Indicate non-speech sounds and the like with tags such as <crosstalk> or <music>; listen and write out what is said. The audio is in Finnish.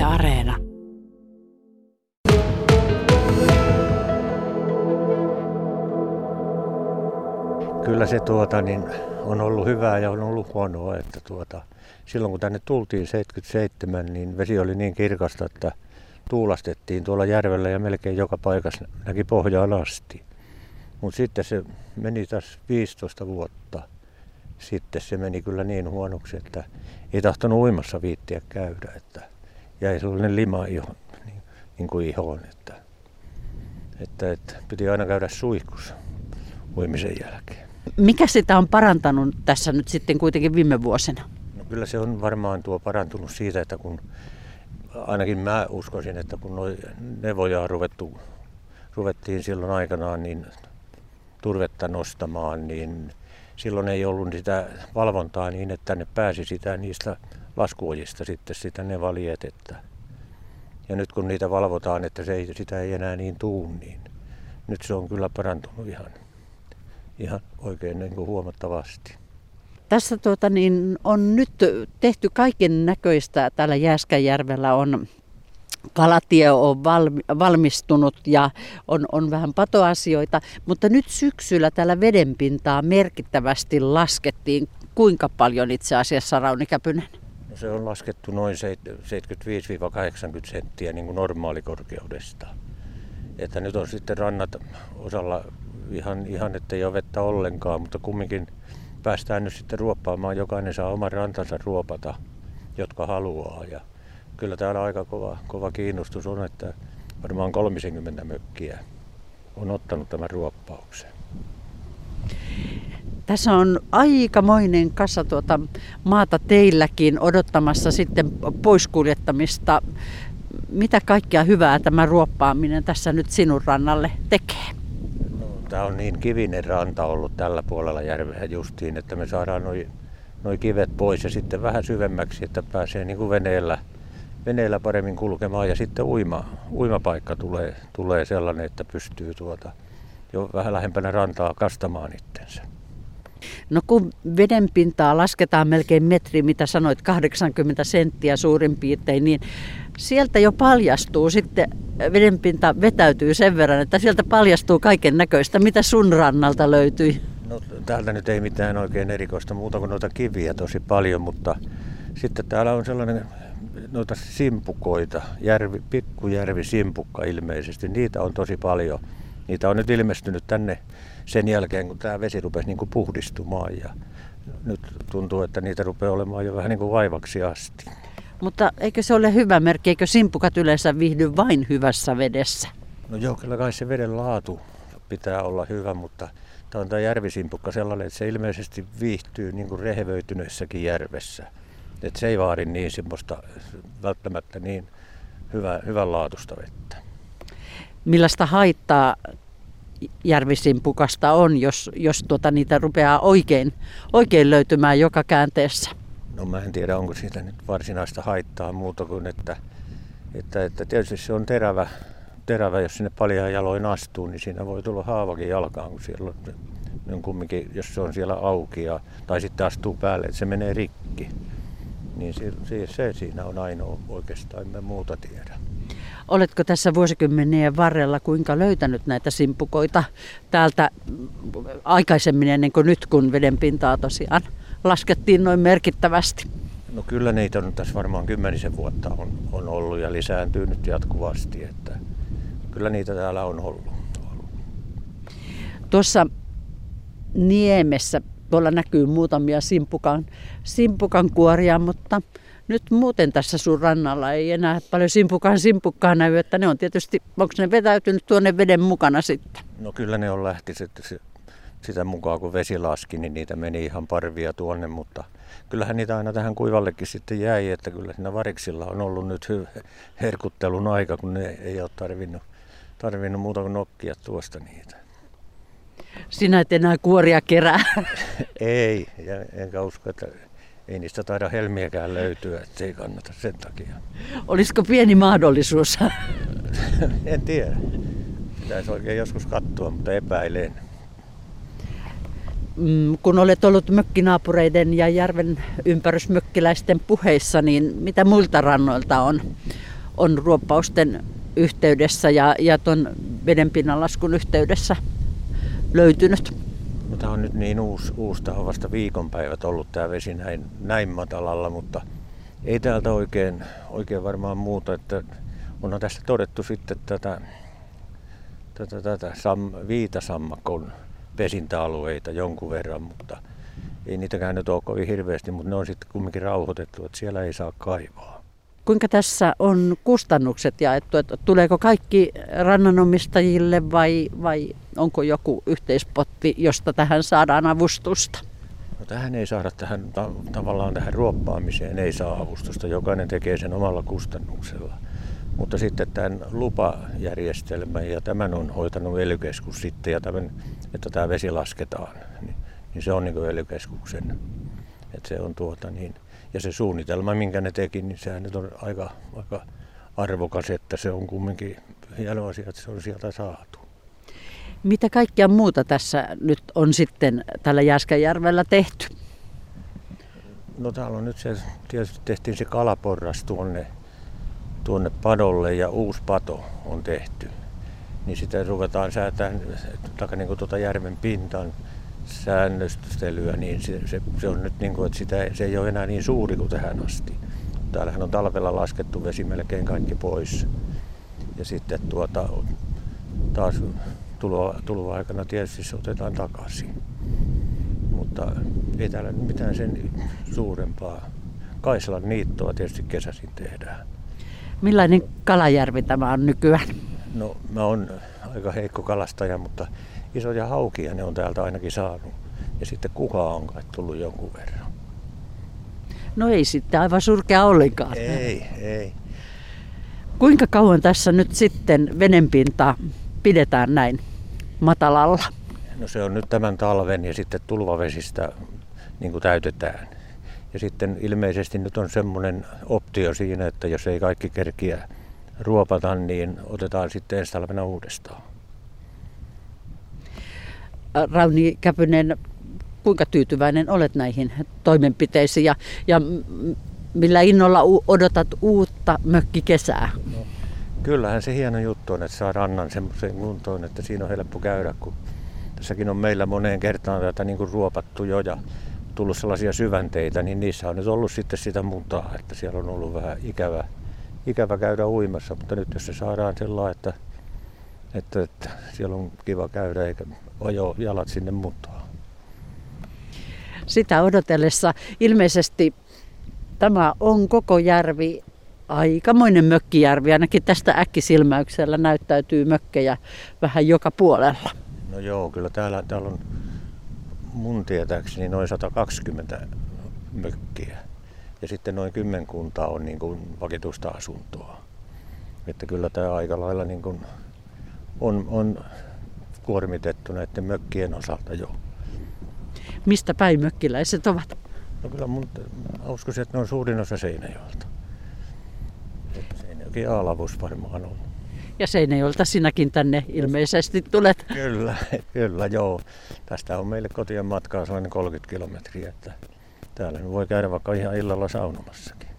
Yle Areena. Kyllä se tuota, niin on ollut hyvää ja on ollut huonoa, että tuota, silloin kun tänne tultiin 77, niin vesi oli niin kirkasta, että tuulastettiin tuolla järvellä ja melkein joka paikassa näki pohjaan asti. Mutta sitten se meni taas 15 vuotta. Sitten se meni kyllä niin huonoksi, että ei tahtonut uimassa viittiä käydä, että jäi sellainen lima ihon, niin, niin kuin ihoon, että, että, että piti aina käydä suihkussa uimisen jälkeen. Mikä sitä on parantanut tässä nyt sitten kuitenkin viime vuosina? No kyllä se on varmaan tuo parantunut siitä, että kun ainakin mä uskoisin, että kun noi nevoja ruvettu, ruvettiin silloin aikanaan niin turvetta nostamaan, niin silloin ei ollut sitä valvontaa niin, että ne pääsi sitä niistä laskuojista sitten sitä nevalietettä. Ja nyt kun niitä valvotaan, että se ei, sitä ei enää niin tuu, niin nyt se on kyllä parantunut ihan, ihan oikein niin kuin huomattavasti. Tässä tuota, niin on nyt tehty kaiken näköistä. Täällä Jääskäjärvellä on kalatie on valmi, valmistunut ja on, on vähän patoasioita, mutta nyt syksyllä tällä vedenpintaa merkittävästi laskettiin. Kuinka paljon itse asiassa Rauni Käpynen? No se on laskettu noin 75-80 senttiä niin kuin normaalikorkeudesta. Että nyt on sitten rannat osalla ihan, ihan ettei ole vettä ollenkaan, mutta kumminkin päästään nyt sitten ruoppaamaan. Jokainen saa oman rantansa ruopata, jotka haluaa. Ja kyllä täällä aika kova, kova kiinnostus on, että varmaan 30 mökkiä on ottanut tämän ruoppauksen. Tässä on aikamoinen kasa tuota maata teilläkin odottamassa sitten poiskuljettamista. Mitä kaikkea hyvää tämä ruoppaaminen tässä nyt sinun rannalle tekee? No, tämä on niin kivinen ranta ollut tällä puolella järveä justiin, että me saadaan noin noi kivet pois ja sitten vähän syvemmäksi, että pääsee niin kuin veneellä, veneellä paremmin kulkemaan ja sitten uima, uimapaikka tulee, tulee sellainen, että pystyy tuota, jo vähän lähempänä rantaa kastamaan itsensä. No kun vedenpintaa lasketaan melkein metri, mitä sanoit, 80 senttiä suurin piirtein, niin sieltä jo paljastuu sitten, vedenpinta vetäytyy sen verran, että sieltä paljastuu kaiken näköistä. Mitä sun rannalta löytyi? No täältä nyt ei mitään oikein erikoista muuta kuin noita kiviä tosi paljon, mutta sitten täällä on sellainen noita simpukoita, järvi, pikkujärvi simpukka ilmeisesti, niitä on tosi paljon. Niitä on nyt ilmestynyt tänne sen jälkeen, kun tämä vesi rupesi niin kuin puhdistumaan ja nyt tuntuu, että niitä rupeaa olemaan jo vähän niin kuin vaivaksi asti. Mutta eikö se ole hyvä merkki, eikö simpukat yleensä viihdy vain hyvässä vedessä? No joo, kyllä kai se veden laatu pitää olla hyvä, mutta tämä on tämä järvisimpukka sellainen, että se ilmeisesti viihtyy niin kuin rehevöityneessäkin järvessä. Että se ei vaadi niin semmoista välttämättä niin hyvä, hyvänlaatuista vettä. Millaista haittaa järvisimpukasta on, jos, jos tuota niitä rupeaa oikein, oikein löytymään joka käänteessä? No mä en tiedä, onko siitä nyt varsinaista haittaa muuta kuin, että, että, että tietysti se on terävä, terävä, jos sinne paljon jaloin astuu, niin siinä voi tulla haavakin jalkaan, kun siellä on, on kumminkin, jos se on siellä auki ja, tai sitten astuu päälle, että se menee rikki. Niin se, se, se siinä on ainoa oikeastaan, en muuta tiedä. Oletko tässä vuosikymmenien varrella kuinka löytänyt näitä simpukoita täältä aikaisemmin ennen kuin nyt, kun veden pintaa tosiaan laskettiin noin merkittävästi? No kyllä niitä on tässä varmaan kymmenisen vuotta on, on ollut ja lisääntyy nyt jatkuvasti, että kyllä niitä täällä on ollut. Tuossa Niemessä tuolla näkyy muutamia simpukan, simpukan kuoria, mutta nyt muuten tässä sun rannalla ei enää paljon simpukkaan simpukkaa näy, että ne on tietysti, onko ne vetäytynyt tuonne veden mukana sitten? No kyllä ne on lähti sitten sitä mukaan, kun vesi laski, niin niitä meni ihan parvia tuonne, mutta kyllähän niitä aina tähän kuivallekin sitten jäi, että kyllä siinä variksilla on ollut nyt hy- herkuttelun aika, kun ne ei ole tarvinnut, tarvinnut muuta kuin nokkia tuosta niitä. Sinä et enää kuoria kerää. <laughs> ei, ja enkä usko, että ei niistä taida helmiäkään löytyä, että ei kannata sen takia. Olisiko pieni mahdollisuus? <laughs> en tiedä. Pitäisi oikein joskus katsoa, mutta epäilen. Mm, kun olet ollut mökkinaapureiden ja järven ympärysmökkiläisten puheissa, niin mitä muilta rannoilta on, on ruoppausten yhteydessä ja, ja tuon vedenpinnan laskun yhteydessä löytynyt? Tämä on nyt niin uusi, uusi tämä on vasta viikonpäivät ollut tämä vesi näin, näin matalalla, mutta ei täältä oikein, oikein varmaan muuta, että onhan tässä todettu sitten tätä, tätä, tätä sam, viitasammakon pesintäalueita jonkun verran, mutta ei niitäkään nyt ole kovin hirveästi, mutta ne on sitten kumminkin rauhoitettu, että siellä ei saa kaivaa. Kuinka tässä on kustannukset jaettu? Että tuleeko kaikki rannanomistajille vai, vai onko joku yhteispotti, josta tähän saadaan avustusta? No, tähän ei saada tähän, tavallaan tähän ruoppaamiseen ei saa avustusta. Jokainen tekee sen omalla kustannuksella. Mutta sitten tämän lupajärjestelmän ja tämän on hoitanut ely sitten ja tämän, että tämä vesi lasketaan, niin, niin se on niin ely Että se on tuota niin, ja se suunnitelma, minkä ne teki, niin sehän nyt on aika, aika arvokas, että se on kumminkin hieno asia, että se on sieltä saatu. Mitä kaikkea muuta tässä nyt on sitten tällä Jääskäjärvellä tehty? No täällä on nyt se, tietysti tehtiin se kalaporras tuonne, tuonne padolle ja uusi pato on tehty. Niin sitä ruvetaan säätämään, tai niin kuin tuota järven pintan säännöstelyä, niin se, se, se on nyt niin kuin, että sitä, se ei ole enää niin suuri kuin tähän asti. Täällähän on talvella laskettu vesi melkein kaikki pois. Ja sitten tuota, taas tuloa, tuloa aikana tietysti se otetaan takaisin. Mutta ei täällä mitään sen suurempaa. Kaisalan niittoa tietysti kesäsin tehdään. Millainen kalajärvi tämä on nykyään? No mä oon aika heikko kalastaja, mutta isoja haukia ne on täältä ainakin saanut. Ja sitten kuhaa on kai tullut jonkun verran. No ei sitten aivan surkea ollenkaan. Ei, ei. Kuinka kauan tässä nyt sitten venenpinta pidetään näin matalalla? No se on nyt tämän talven ja sitten tulvavesistä niin kuin täytetään. Ja sitten ilmeisesti nyt on semmoinen optio siinä, että jos ei kaikki kerkiä ruopata, niin otetaan sitten ensi talvena uudestaan. Rauni Käpynen, kuinka tyytyväinen olet näihin toimenpiteisiin ja, ja millä innolla odotat uutta mökkikesää? No, kyllähän se hieno juttu on, että saa rannan semmoiseen kuntoon, että siinä on helppo käydä, kun tässäkin on meillä moneen kertaan tätä niin kuin ruopattu jo ja tullut sellaisia syvänteitä, niin niissä on nyt ollut sitten sitä mutaa, että siellä on ollut vähän ikävä, ikävä käydä uimassa, mutta nyt jos se saadaan sellainen, että, että, että siellä on kiva käydä eikä ajo jalat sinne mutaan. Sitä odotellessa ilmeisesti tämä on koko järvi aikamoinen mökkijärvi. Ainakin tästä äkkisilmäyksellä näyttäytyy mökkejä vähän joka puolella. No joo, kyllä täällä, täällä on mun tietääkseni noin 120 mökkiä. Ja sitten noin kymmenkunta on niin kuin vakituista asuntoa. Että kyllä tämä aika lailla niin kuin on, on kuormitettu näiden mökkien osalta jo. Mistä päin mökkiläiset ovat? No kyllä mun uskoisin, että ne on suurin osa Seinäjoelta. Seinäjoki Aalavus varmaan on. Ja Seinäjoelta sinäkin tänne ilmeisesti tulet. Kyllä, <laughs> kyllä joo. Tästä on meille kotien matkaa sellainen 30 kilometriä, että täällä voi käydä vaikka ihan illalla saunomassakin.